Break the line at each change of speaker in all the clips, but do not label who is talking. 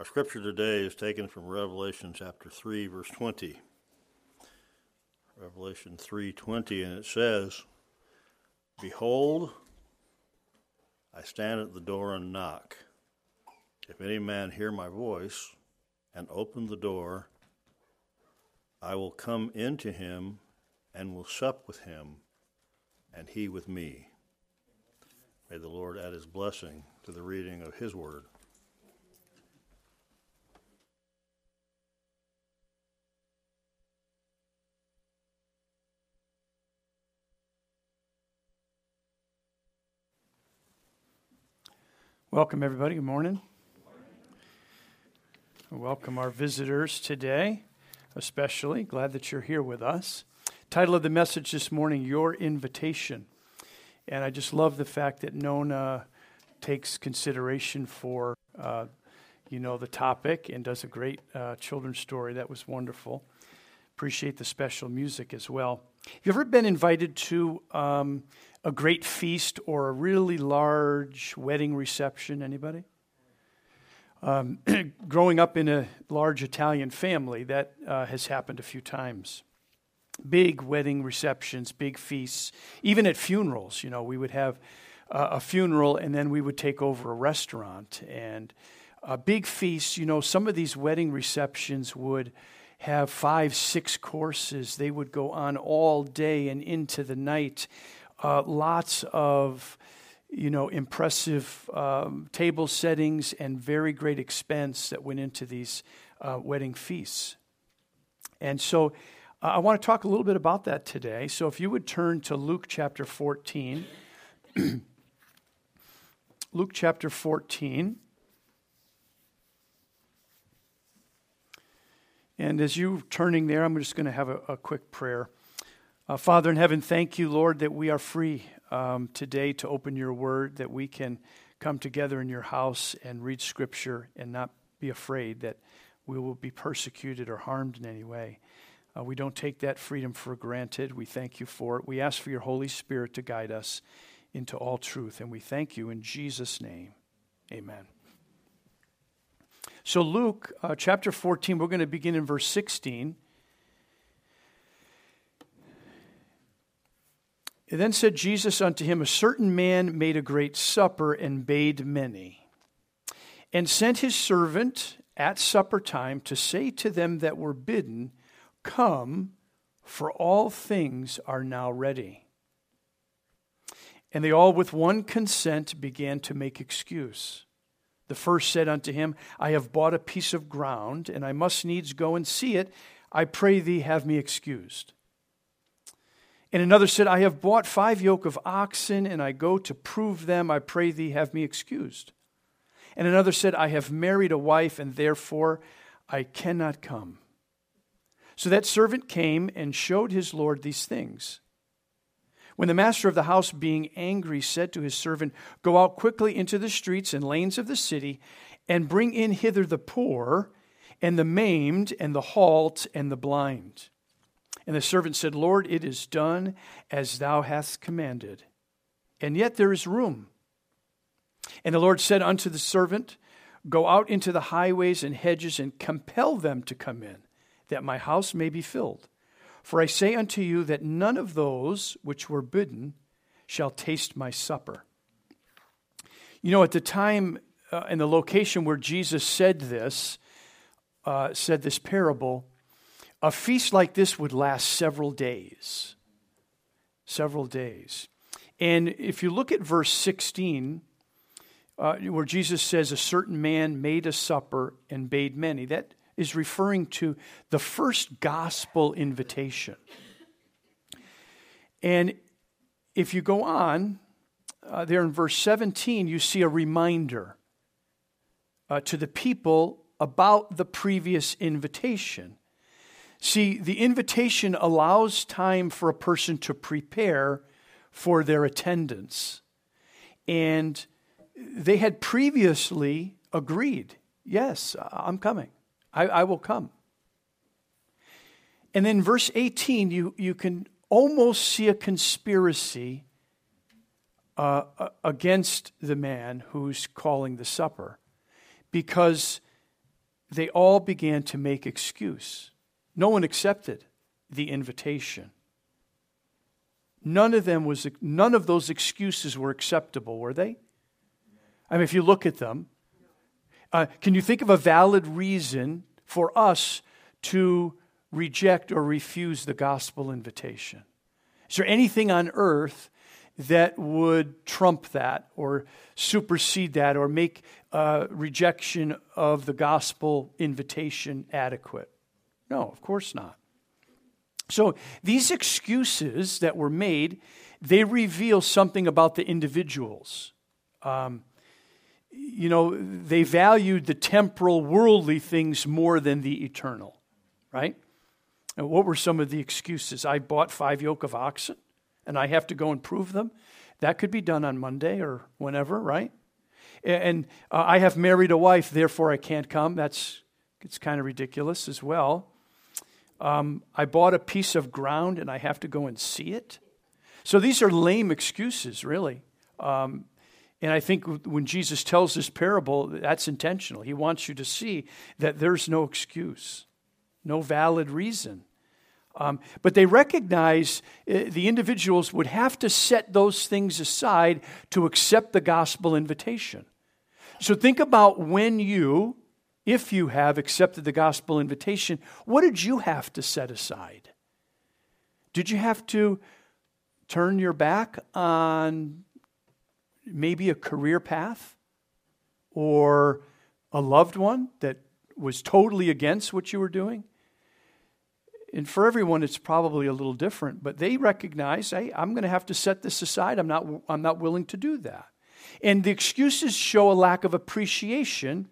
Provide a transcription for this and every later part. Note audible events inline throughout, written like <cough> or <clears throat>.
Our scripture today is taken from Revelation chapter 3 verse 20. Revelation 3:20 and it says, "Behold, I stand at the door and knock. If any man hear my voice and open the door, I will come into him and will sup with him, and he with me." May the Lord add his blessing to the reading of his word.
Welcome, everybody. Good morning. Welcome our visitors today, especially. Glad that you're here with us. Title of the message this morning Your Invitation. And I just love the fact that Nona takes consideration for, uh, you know, the topic and does a great uh, children's story. That was wonderful. Appreciate the special music as well. Have you ever been invited to um, a great feast or a really large wedding reception? Anybody? Um, <clears throat> growing up in a large Italian family, that uh, has happened a few times. Big wedding receptions, big feasts, even at funerals. You know, we would have uh, a funeral and then we would take over a restaurant and a big feast. You know, some of these wedding receptions would have five, six courses. They would go on all day and into the night. Uh, lots of you know impressive um, table settings and very great expense that went into these uh, wedding feasts. And so uh, i want to talk a little bit about that today. So if you would turn to luke chapter 14 <clears throat> luke chapter 14 and as you're turning there i'm just going to have a, a quick prayer uh, Father in heaven, thank you, Lord, that we are free um, today to open your word, that we can come together in your house and read scripture and not be afraid that we will be persecuted or harmed in any way. Uh, we don't take that freedom for granted. We thank you for it. We ask for your Holy Spirit to guide us into all truth, and we thank you in Jesus' name. Amen. So, Luke uh, chapter 14, we're going to begin in verse 16. then said Jesus unto him, A certain man made a great supper and bade many, and sent his servant at supper time to say to them that were bidden, Come, for all things are now ready. And they all with one consent began to make excuse. The first said unto him, I have bought a piece of ground, and I must needs go and see it. I pray thee, have me excused. And another said, I have bought five yoke of oxen, and I go to prove them. I pray thee, have me excused. And another said, I have married a wife, and therefore I cannot come. So that servant came and showed his Lord these things. When the master of the house, being angry, said to his servant, Go out quickly into the streets and lanes of the city, and bring in hither the poor, and the maimed, and the halt, and the blind. And the servant said, Lord, it is done as thou hast commanded, and yet there is room. And the Lord said unto the servant, Go out into the highways and hedges and compel them to come in, that my house may be filled. For I say unto you that none of those which were bidden shall taste my supper. You know, at the time uh, and the location where Jesus said this, uh, said this parable, a feast like this would last several days. Several days. And if you look at verse 16, uh, where Jesus says, A certain man made a supper and bade many, that is referring to the first gospel invitation. And if you go on, uh, there in verse 17, you see a reminder uh, to the people about the previous invitation. See, the invitation allows time for a person to prepare for their attendance. And they had previously agreed, yes, I'm coming. I, I will come. And then verse 18, you, you can almost see a conspiracy uh, against the man who's calling the supper because they all began to make excuse. No one accepted the invitation. None of them was none of those excuses were acceptable, were they? I mean, if you look at them, uh, can you think of a valid reason for us to reject or refuse the gospel invitation? Is there anything on earth that would trump that or supersede that or make uh, rejection of the gospel invitation adequate? No, of course not. So these excuses that were made, they reveal something about the individuals. Um, you know, they valued the temporal, worldly things more than the eternal, right? And what were some of the excuses? I bought five yoke of oxen and I have to go and prove them. That could be done on Monday or whenever, right? And uh, I have married a wife, therefore I can't come. That's it's kind of ridiculous as well. Um, I bought a piece of ground and I have to go and see it. So these are lame excuses, really. Um, and I think when Jesus tells this parable, that's intentional. He wants you to see that there's no excuse, no valid reason. Um, but they recognize uh, the individuals would have to set those things aside to accept the gospel invitation. So think about when you, if you have accepted the gospel invitation, what did you have to set aside? Did you have to turn your back on maybe a career path or a loved one that was totally against what you were doing? And for everyone, it's probably a little different, but they recognize, hey, I'm going to have to set this aside. I'm not, I'm not willing to do that. And the excuses show a lack of appreciation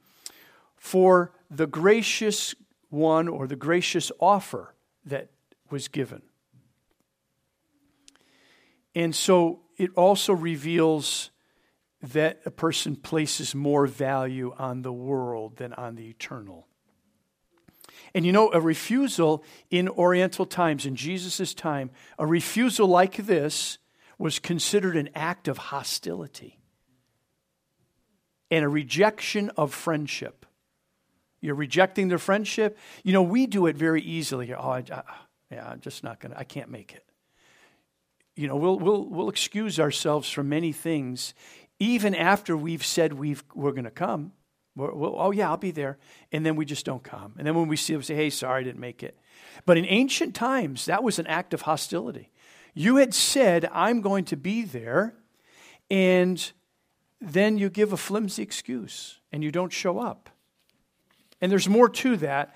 for the gracious one or the gracious offer that was given. And so it also reveals that a person places more value on the world than on the eternal. And you know, a refusal in Oriental times, in Jesus' time, a refusal like this was considered an act of hostility and a rejection of friendship. You're rejecting their friendship. You know, we do it very easily. Oh, I, I, yeah, I'm just not going to, I can't make it. You know, we'll, we'll, we'll excuse ourselves from many things even after we've said we've, we're going to come. We'll, oh, yeah, I'll be there. And then we just don't come. And then when we see them, say, hey, sorry, I didn't make it. But in ancient times, that was an act of hostility. You had said, I'm going to be there, and then you give a flimsy excuse and you don't show up. And there's more to that.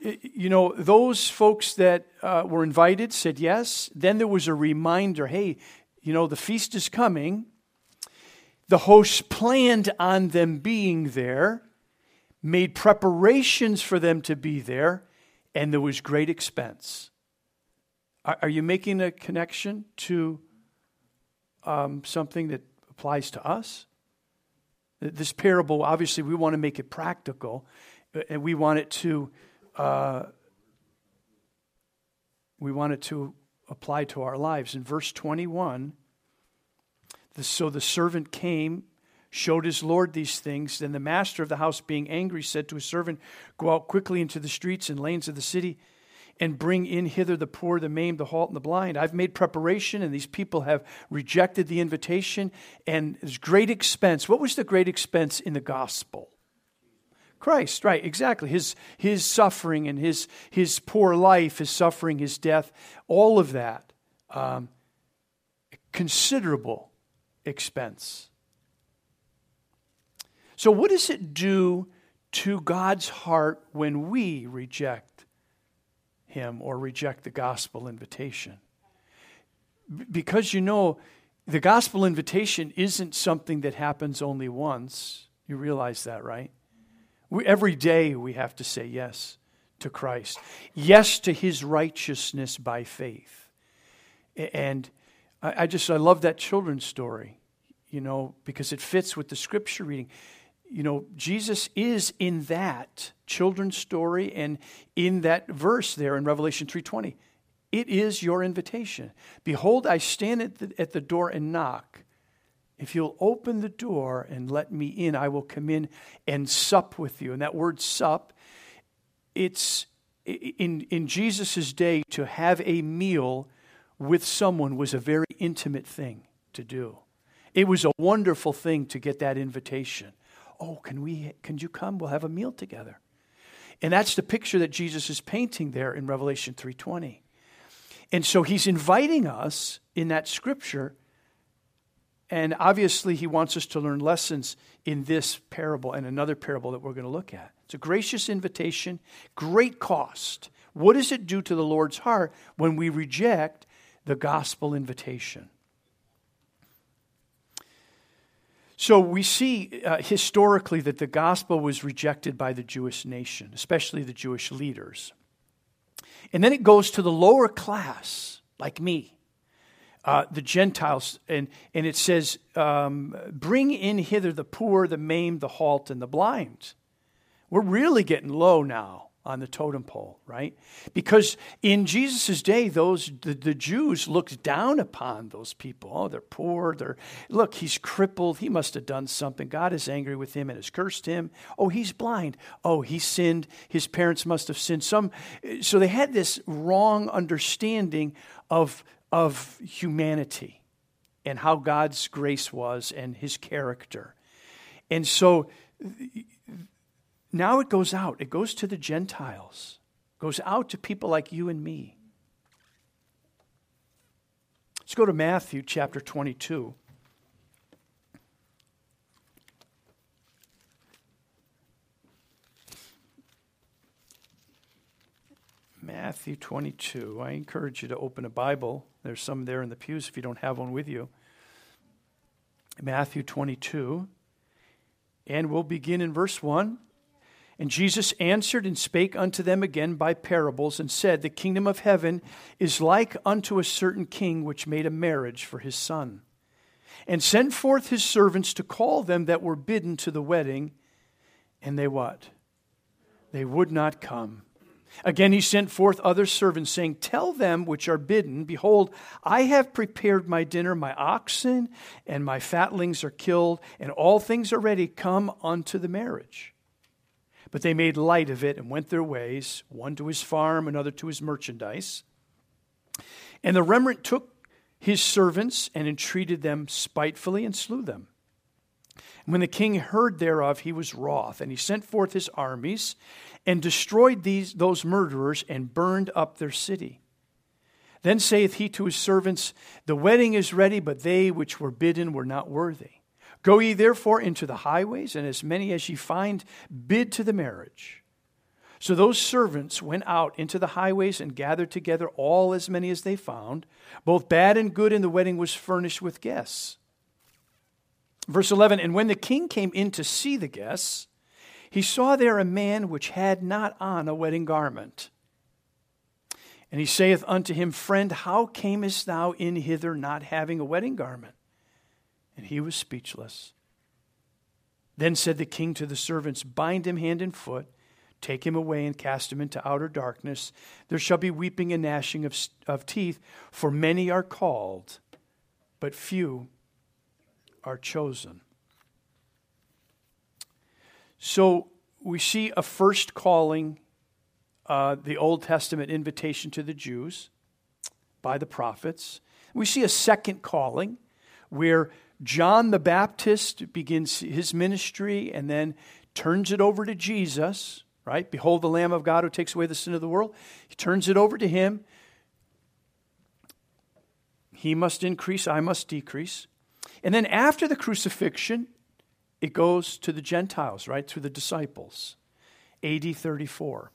You know, those folks that uh, were invited said yes. Then there was a reminder hey, you know, the feast is coming. The host planned on them being there, made preparations for them to be there, and there was great expense. Are, you making a connection to um, something that applies to us? This parable, obviously, we want to make it practical, and we want it to uh, we want it to apply to our lives. In verse 21, so the servant came, showed his Lord these things. Then the master of the house, being angry, said to his servant, Go out quickly into the streets and lanes of the city and bring in hither the poor, the maimed, the halt, and the blind. I've made preparation, and these people have rejected the invitation, and there's great expense. What was the great expense in the gospel? Christ, right, exactly. His, his suffering and his, his poor life, his suffering, his death, all of that. Um, considerable expense. So, what does it do to God's heart when we reject Him or reject the gospel invitation? Because you know, the gospel invitation isn't something that happens only once. You realize that, right? We, every day we have to say yes to Christ, yes to His righteousness by faith. And I, I just, I love that children's story, you know, because it fits with the scripture reading. You know, Jesus is in that children's story and in that verse there in Revelation 3.20. It is your invitation. Behold, I stand at the, at the door and knock. If you'll open the door and let me in, I will come in and sup with you. And that word sup it's in, in Jesus' day to have a meal with someone was a very intimate thing to do. It was a wonderful thing to get that invitation. Oh, can we can you come? We'll have a meal together. And that's the picture that Jesus is painting there in Revelation 3:20. And so he's inviting us in that scripture and obviously he wants us to learn lessons in this parable and another parable that we're going to look at. It's a gracious invitation, great cost. What does it do to the Lord's heart when we reject the gospel invitation? So we see uh, historically that the gospel was rejected by the Jewish nation, especially the Jewish leaders. And then it goes to the lower class, like me, uh, the Gentiles, and, and it says, um, Bring in hither the poor, the maimed, the halt, and the blind. We're really getting low now on the totem pole, right? Because in Jesus' day, those the, the, Jews looked down upon those people. Oh, they're poor. They're look, he's crippled. He must have done something. God is angry with him and has cursed him. Oh, he's blind. Oh, he sinned. His parents must have sinned. Some so they had this wrong understanding of of humanity and how God's grace was and his character. And so now it goes out, it goes to the Gentiles, it goes out to people like you and me. Let's go to Matthew chapter 22. Matthew 22. I encourage you to open a Bible. There's some there in the pews if you don't have one with you. Matthew 22. And we'll begin in verse 1. And Jesus answered and spake unto them again by parables, and said, The kingdom of heaven is like unto a certain king which made a marriage for his son, and sent forth his servants to call them that were bidden to the wedding. And they what? They would not come. Again, he sent forth other servants, saying, Tell them which are bidden, Behold, I have prepared my dinner, my oxen and my fatlings are killed, and all things are ready. Come unto the marriage. But they made light of it and went their ways, one to his farm, another to his merchandise. And the remnant took his servants and entreated them spitefully and slew them. And when the king heard thereof, he was wroth, and he sent forth his armies and destroyed these, those murderers and burned up their city. Then saith he to his servants, The wedding is ready, but they which were bidden were not worthy. Go ye therefore into the highways, and as many as ye find, bid to the marriage. So those servants went out into the highways and gathered together all as many as they found, both bad and good, and the wedding was furnished with guests. Verse 11 And when the king came in to see the guests, he saw there a man which had not on a wedding garment. And he saith unto him, Friend, how camest thou in hither not having a wedding garment? And he was speechless. Then said the king to the servants, Bind him hand and foot, take him away, and cast him into outer darkness. There shall be weeping and gnashing of, of teeth, for many are called, but few are chosen. So we see a first calling, uh, the Old Testament invitation to the Jews by the prophets. We see a second calling where John the Baptist begins his ministry and then turns it over to Jesus, right? Behold the Lamb of God who takes away the sin of the world. He turns it over to him. He must increase, I must decrease. And then after the crucifixion, it goes to the Gentiles, right, through the disciples. AD 34.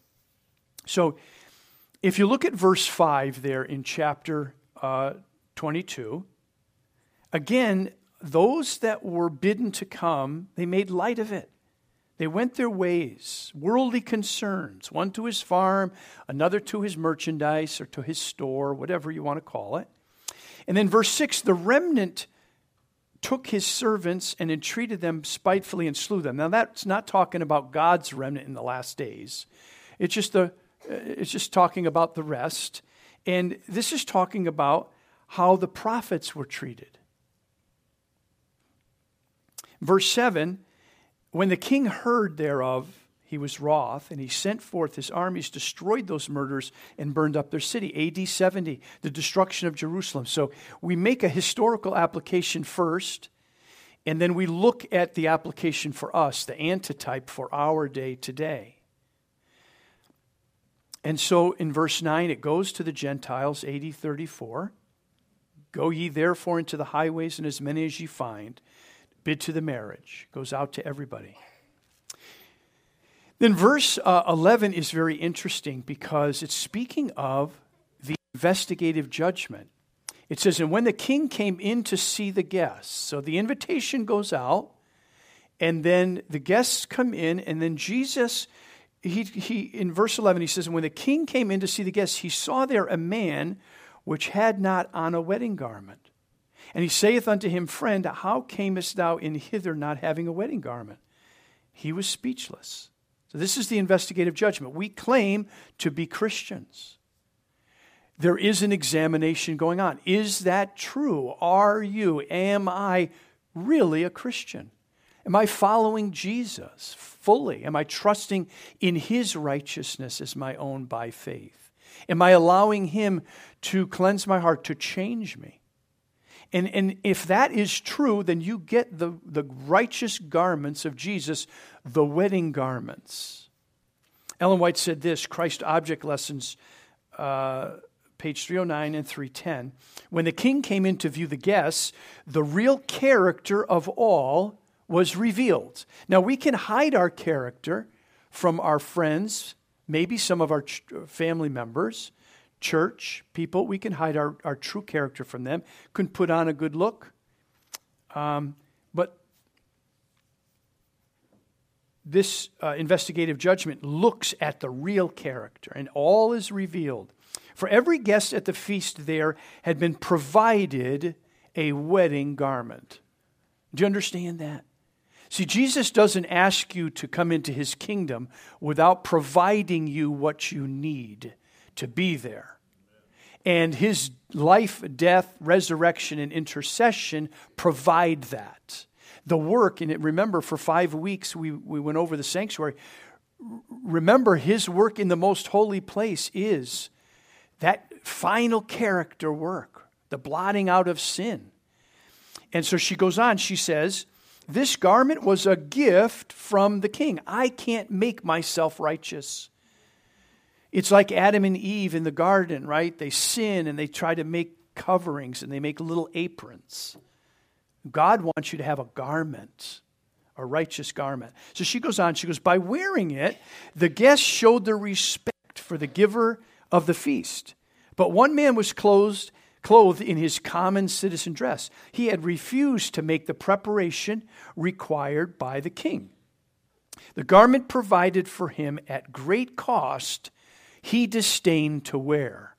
So if you look at verse 5 there in chapter uh, 22, again, those that were bidden to come, they made light of it. They went their ways, worldly concerns, one to his farm, another to his merchandise or to his store, whatever you want to call it. And then verse 6 the remnant took his servants and entreated them spitefully and slew them. Now that's not talking about God's remnant in the last days. It's just the uh, it's just talking about the rest. And this is talking about how the prophets were treated. Verse 7 When the king heard thereof, he was wroth, and he sent forth his armies, destroyed those murders, and burned up their city. AD 70, the destruction of Jerusalem. So we make a historical application first, and then we look at the application for us, the antitype for our day today. And so in verse 9, it goes to the Gentiles, AD 34. Go ye therefore into the highways, and as many as ye find, bid to the marriage. Goes out to everybody. Then verse uh, 11 is very interesting because it's speaking of the investigative judgment. It says, And when the king came in to see the guests, so the invitation goes out, and then the guests come in, and then Jesus, he, he, in verse 11, he says, And when the king came in to see the guests, he saw there a man which had not on a wedding garment. And he saith unto him, Friend, how camest thou in hither not having a wedding garment? He was speechless. So, this is the investigative judgment. We claim to be Christians. There is an examination going on. Is that true? Are you, am I really a Christian? Am I following Jesus fully? Am I trusting in his righteousness as my own by faith? Am I allowing him to cleanse my heart, to change me? And, and if that is true, then you get the, the righteous garments of Jesus, the wedding garments. Ellen White said this Christ Object Lessons, uh, page 309 and 310. When the king came in to view the guests, the real character of all was revealed. Now, we can hide our character from our friends, maybe some of our family members church people. We can hide our, our true character from them. Can put on a good look. Um, but this uh, investigative judgment looks at the real character, and all is revealed. For every guest at the feast there had been provided a wedding garment. Do you understand that? See, Jesus doesn't ask you to come into his kingdom without providing you what you need to be there. And his life, death, resurrection, and intercession provide that. The work, and remember, for five weeks we, we went over the sanctuary. Remember, his work in the most holy place is that final character work, the blotting out of sin. And so she goes on, she says, This garment was a gift from the king. I can't make myself righteous. It's like Adam and Eve in the garden, right? They sin and they try to make coverings and they make little aprons. God wants you to have a garment, a righteous garment. So she goes on, she goes, By wearing it, the guests showed their respect for the giver of the feast. But one man was clothed, clothed in his common citizen dress. He had refused to make the preparation required by the king. The garment provided for him at great cost he disdained to wear.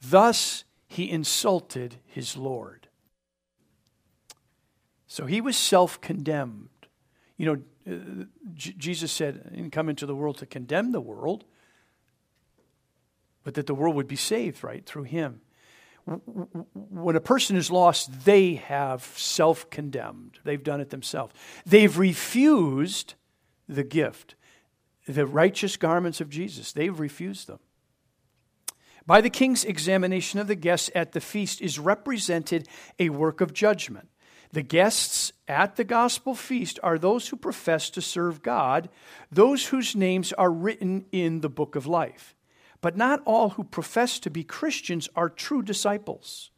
Thus he insulted his Lord. So he was self condemned. You know, Jesus said, I didn't come into the world to condemn the world, but that the world would be saved, right, through him. When a person is lost, they have self condemned. They've done it themselves. They've refused the gift the righteous garments of Jesus. They've refused them. By the king's examination of the guests at the feast is represented a work of judgment. The guests at the gospel feast are those who profess to serve God, those whose names are written in the book of life. But not all who profess to be Christians are true disciples.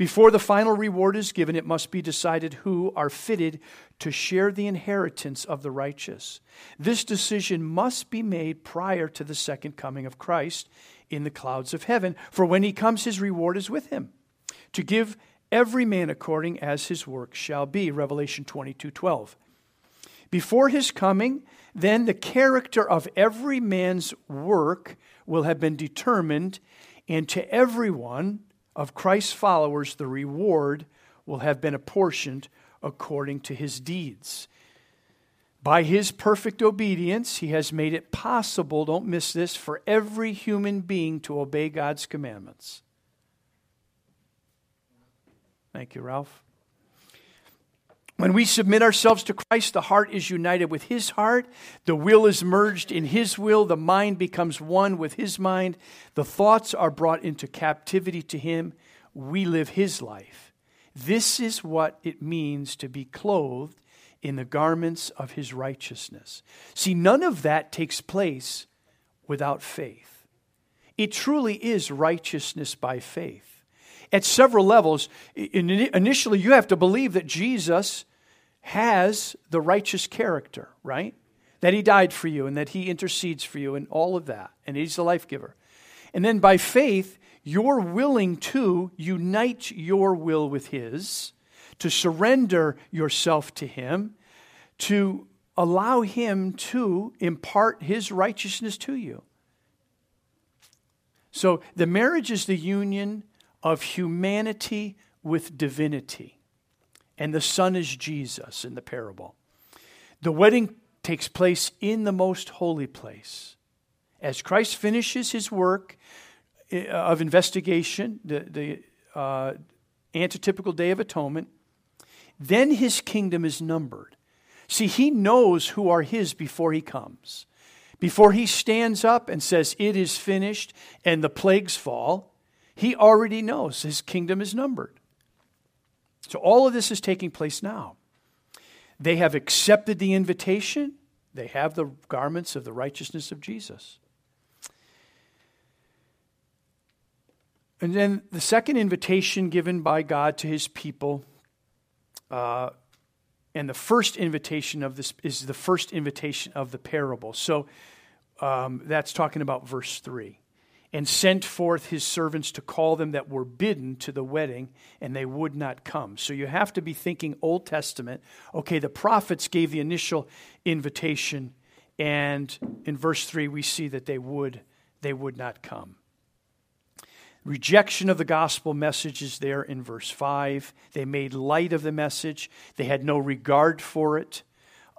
Before the final reward is given, it must be decided who are fitted to share the inheritance of the righteous. This decision must be made prior to the second coming of Christ in the clouds of heaven, for when he comes, his reward is with him, to give every man according as his work shall be. Revelation 22 12. Before his coming, then the character of every man's work will have been determined, and to everyone of Christ's followers, the reward will have been apportioned according to his deeds. By his perfect obedience, he has made it possible, don't miss this, for every human being to obey God's commandments. Thank you, Ralph. When we submit ourselves to Christ, the heart is united with his heart, the will is merged in his will, the mind becomes one with his mind, the thoughts are brought into captivity to him. We live his life. This is what it means to be clothed in the garments of his righteousness. See, none of that takes place without faith. It truly is righteousness by faith. At several levels, initially, you have to believe that Jesus has the righteous character, right? That he died for you and that he intercedes for you and all of that, and he's the life giver. And then by faith, you're willing to unite your will with his, to surrender yourself to him, to allow him to impart his righteousness to you. So the marriage is the union of humanity with divinity and the son is Jesus in the parable. The wedding takes place in the most holy place. As Christ finishes his work eh, of investigation, the, the uh, antitypical Day of Atonement, then his kingdom is numbered. See, he knows who are his before he comes. Before he stands up and says, It is finished, and the plagues fall, he already knows his kingdom is numbered. So all of this is taking place now. They have accepted the invitation, they have the garments of the righteousness of Jesus. And then the second invitation given by God to his people, uh, and the first invitation of this is the first invitation of the parable. So um, that's talking about verse 3 and sent forth his servants to call them that were bidden to the wedding, and they would not come. So you have to be thinking Old Testament. Okay, the prophets gave the initial invitation, and in verse 3 we see that they would they would not come. Rejection of the gospel message is there in verse 5. They made light of the message, they had no regard for it.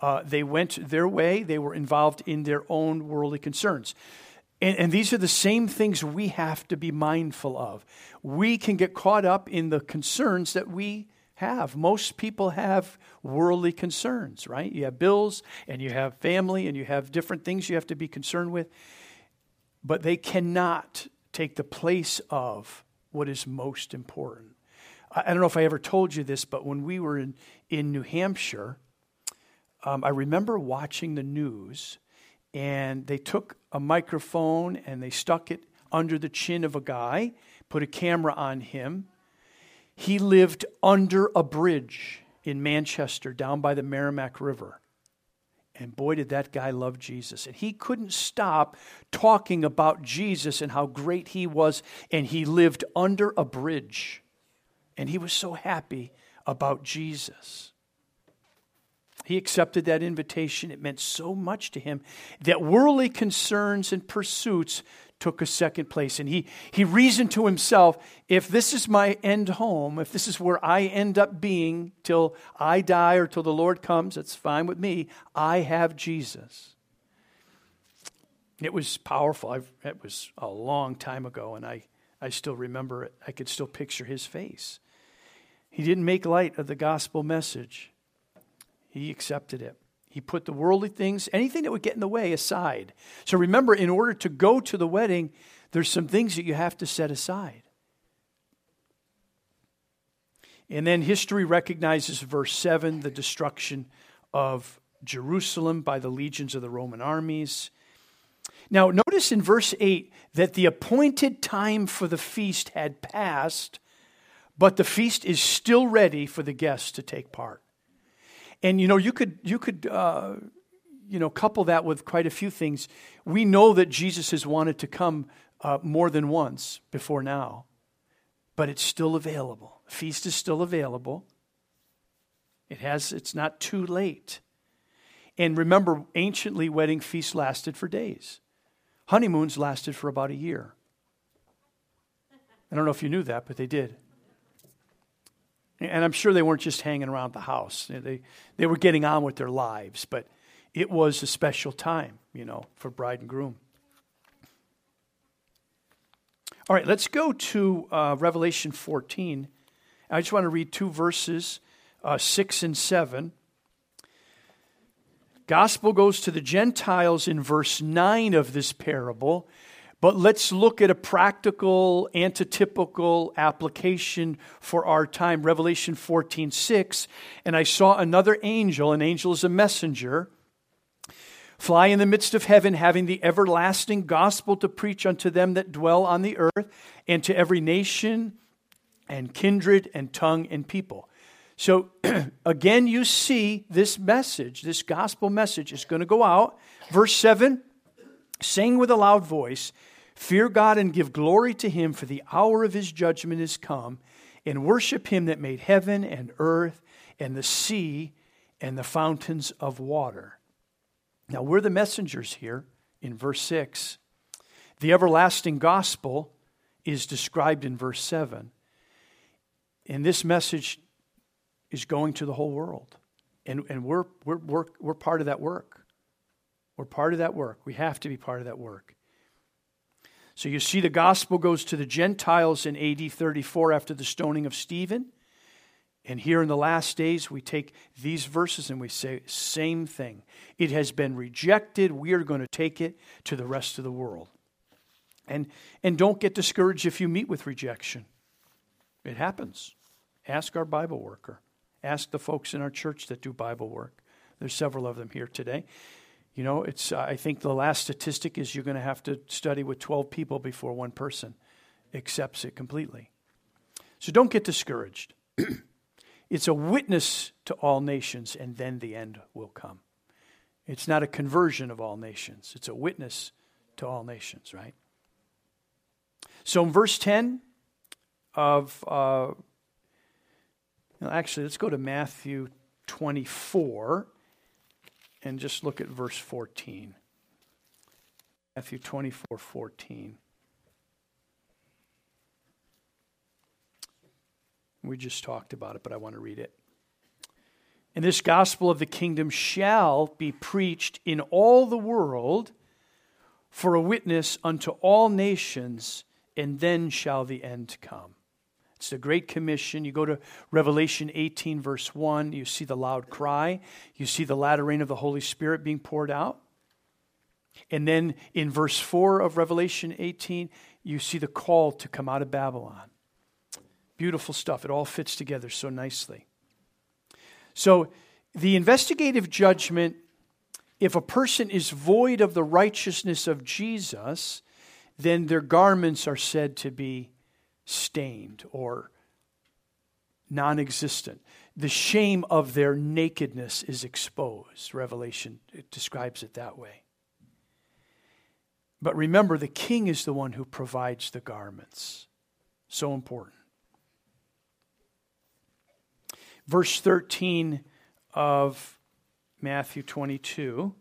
Uh, they went their way, they were involved in their own worldly concerns. And, and, these are the same things we have to be mindful of. We can get caught up in the concerns that we have. Most people have worldly concerns, right? You have bills and you have family and you have different things you have to be concerned with. But they cannot take the place of what is most important. I, don't know if I ever told you this, but when we were in, in New Hampshire, um, I remember watching the news and they took a microphone and they stuck it under the chin of a guy, put a camera on him. He lived under a bridge in Manchester down by the Merrimack River. And boy, did that guy love Jesus. And he couldn't stop talking about Jesus and how great he was. And he lived under a bridge. And he was so happy about Jesus. He accepted that invitation. It meant so much to him that worldly concerns and pursuits took a second place. And he, he reasoned to himself if this is my end home, if this is where I end up being till I die or till the Lord comes, that's fine with me. I have Jesus. It was powerful. I've, it was a long time ago, and I, I still remember it. I could still picture his face. He didn't make light of the gospel message. He accepted it. He put the worldly things, anything that would get in the way, aside. So remember, in order to go to the wedding, there's some things that you have to set aside. And then history recognizes verse 7 the destruction of Jerusalem by the legions of the Roman armies. Now, notice in verse 8 that the appointed time for the feast had passed, but the feast is still ready for the guests to take part. And you know, you could you could uh, you know couple that with quite a few things. We know that Jesus has wanted to come uh, more than once before now, but it's still available. Feast is still available. It has. It's not too late. And remember, anciently, wedding feasts lasted for days. Honeymoons lasted for about a year. I don't know if you knew that, but they did. And I'm sure they weren't just hanging around the house. They, they were getting on with their lives, but it was a special time, you know, for bride and groom. All right, let's go to uh, Revelation 14. I just want to read two verses uh, 6 and 7. Gospel goes to the Gentiles in verse 9 of this parable, but let's look at a practical, antitypical application for our time. Revelation 14 6. And I saw another angel, an angel is a messenger, fly in the midst of heaven, having the everlasting gospel to preach unto them that dwell on the earth, and to every nation and kindred and tongue and people. So <clears throat> again, you see this message, this gospel message is going to go out. Verse 7 Sing with a loud voice, fear God and give glory to him, for the hour of his judgment is come, and worship him that made heaven and earth and the sea and the fountains of water. Now, we're the messengers here in verse 6. The everlasting gospel is described in verse 7. And this message is going to the whole world. And, and we're, we're, we're, we're part of that work. We're part of that work. We have to be part of that work. So you see, the gospel goes to the Gentiles in AD 34 after the stoning of Stephen. And here in the last days, we take these verses and we say, same thing. It has been rejected. We are going to take it to the rest of the world. And, and don't get discouraged if you meet with rejection. It happens. Ask our Bible worker. Ask the folks in our church that do Bible work. There's several of them here today. You know, it's I think the last statistic is you're going to have to study with 12 people before one person accepts it completely. So don't get discouraged. <clears throat> it's a witness to all nations and then the end will come. It's not a conversion of all nations. It's a witness to all nations, right? So in verse 10 of uh, actually, let's go to Matthew 24 and just look at verse 14. Matthew 24 14. We just talked about it, but I want to read it. And this gospel of the kingdom shall be preached in all the world for a witness unto all nations, and then shall the end come. It's the Great Commission. You go to Revelation 18, verse 1, you see the loud cry, you see the latter rain of the Holy Spirit being poured out. And then in verse 4 of Revelation 18, you see the call to come out of Babylon. Beautiful stuff. It all fits together so nicely. So, the investigative judgment, if a person is void of the righteousness of Jesus, then their garments are said to be stained or non existent. The shame of their nakedness is exposed. Revelation it describes it that way. But remember, the king is the one who provides the garments. So important. Verse 13 of Matthew 22.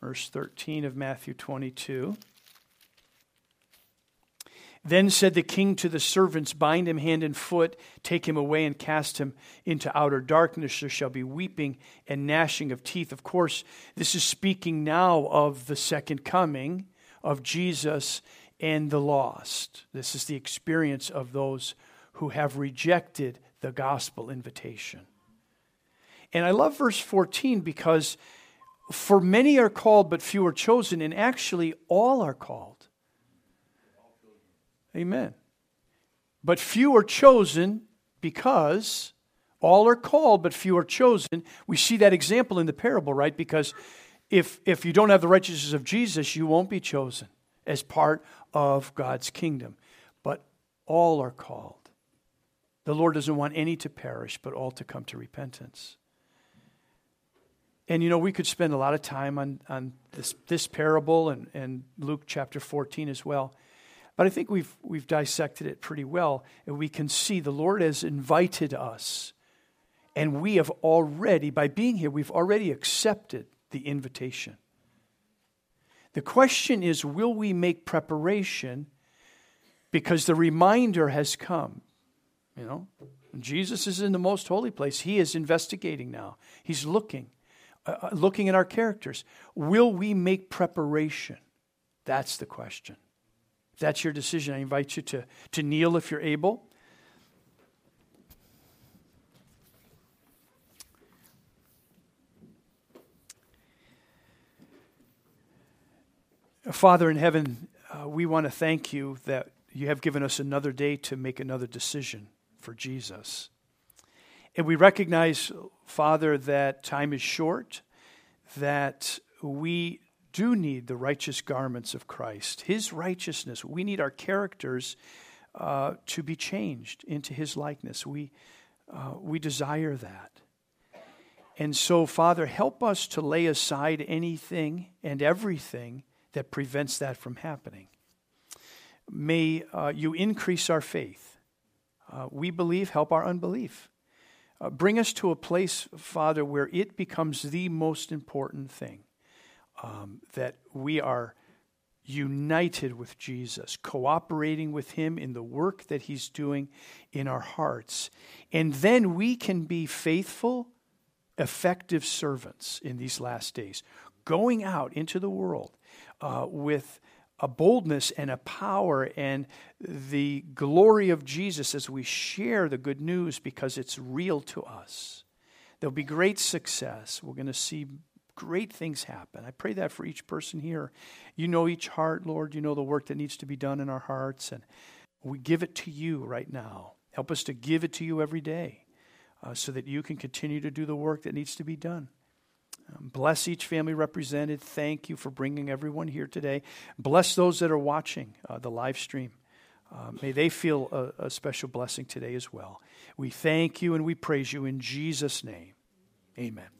Verse 13 of Matthew 22. Then said the king to the servants, Bind him hand and foot, take him away, and cast him into outer darkness. There shall be weeping and gnashing of teeth. Of course, this is speaking now of the second coming of Jesus and the lost. This is the experience of those who have rejected the gospel invitation. And I love verse 14 because for many are called, but few are chosen, and actually all are called. Amen. But few are chosen because all are called, but few are chosen. We see that example in the parable, right? Because if, if you don't have the righteousness of Jesus, you won't be chosen as part of God's kingdom. But all are called. The Lord doesn't want any to perish, but all to come to repentance. And you know, we could spend a lot of time on, on this, this parable and, and Luke chapter 14 as well. But I think we've, we've dissected it pretty well, and we can see the Lord has invited us. And we have already, by being here, we've already accepted the invitation. The question is will we make preparation because the reminder has come? You know, Jesus is in the most holy place. He is investigating now, He's looking, uh, uh looking at our characters. Will we make preparation? That's the question. If that's your decision, I invite you to, to kneel if you're able. Father in heaven, uh, we want to thank you that you have given us another day to make another decision for Jesus. And we recognize, Father, that time is short, that we do need the righteous garments of Christ, His righteousness. We need our characters uh, to be changed into His likeness. We, uh, we desire that. And so, Father, help us to lay aside anything and everything that prevents that from happening. May uh, you increase our faith. Uh, we believe, help our unbelief. Uh, bring us to a place, Father, where it becomes the most important thing um, that we are united with Jesus, cooperating with Him in the work that He's doing in our hearts. And then we can be faithful, effective servants in these last days, going out into the world uh, with a boldness and a power and the glory of Jesus as we share the good news because it's real to us. There'll be great success. We're going to see great things happen. I pray that for each person here. You know each heart, Lord. You know the work that needs to be done in our hearts. And we give it to you right now. Help us to give it to you every day uh, so that you can continue to do the work that needs to be done. Um, bless each family represented. Thank you for bringing everyone here today. Bless those that are watching uh, the live stream. Uh, may they feel a, a special blessing today as well. We thank you and we praise you in Jesus' name. Amen.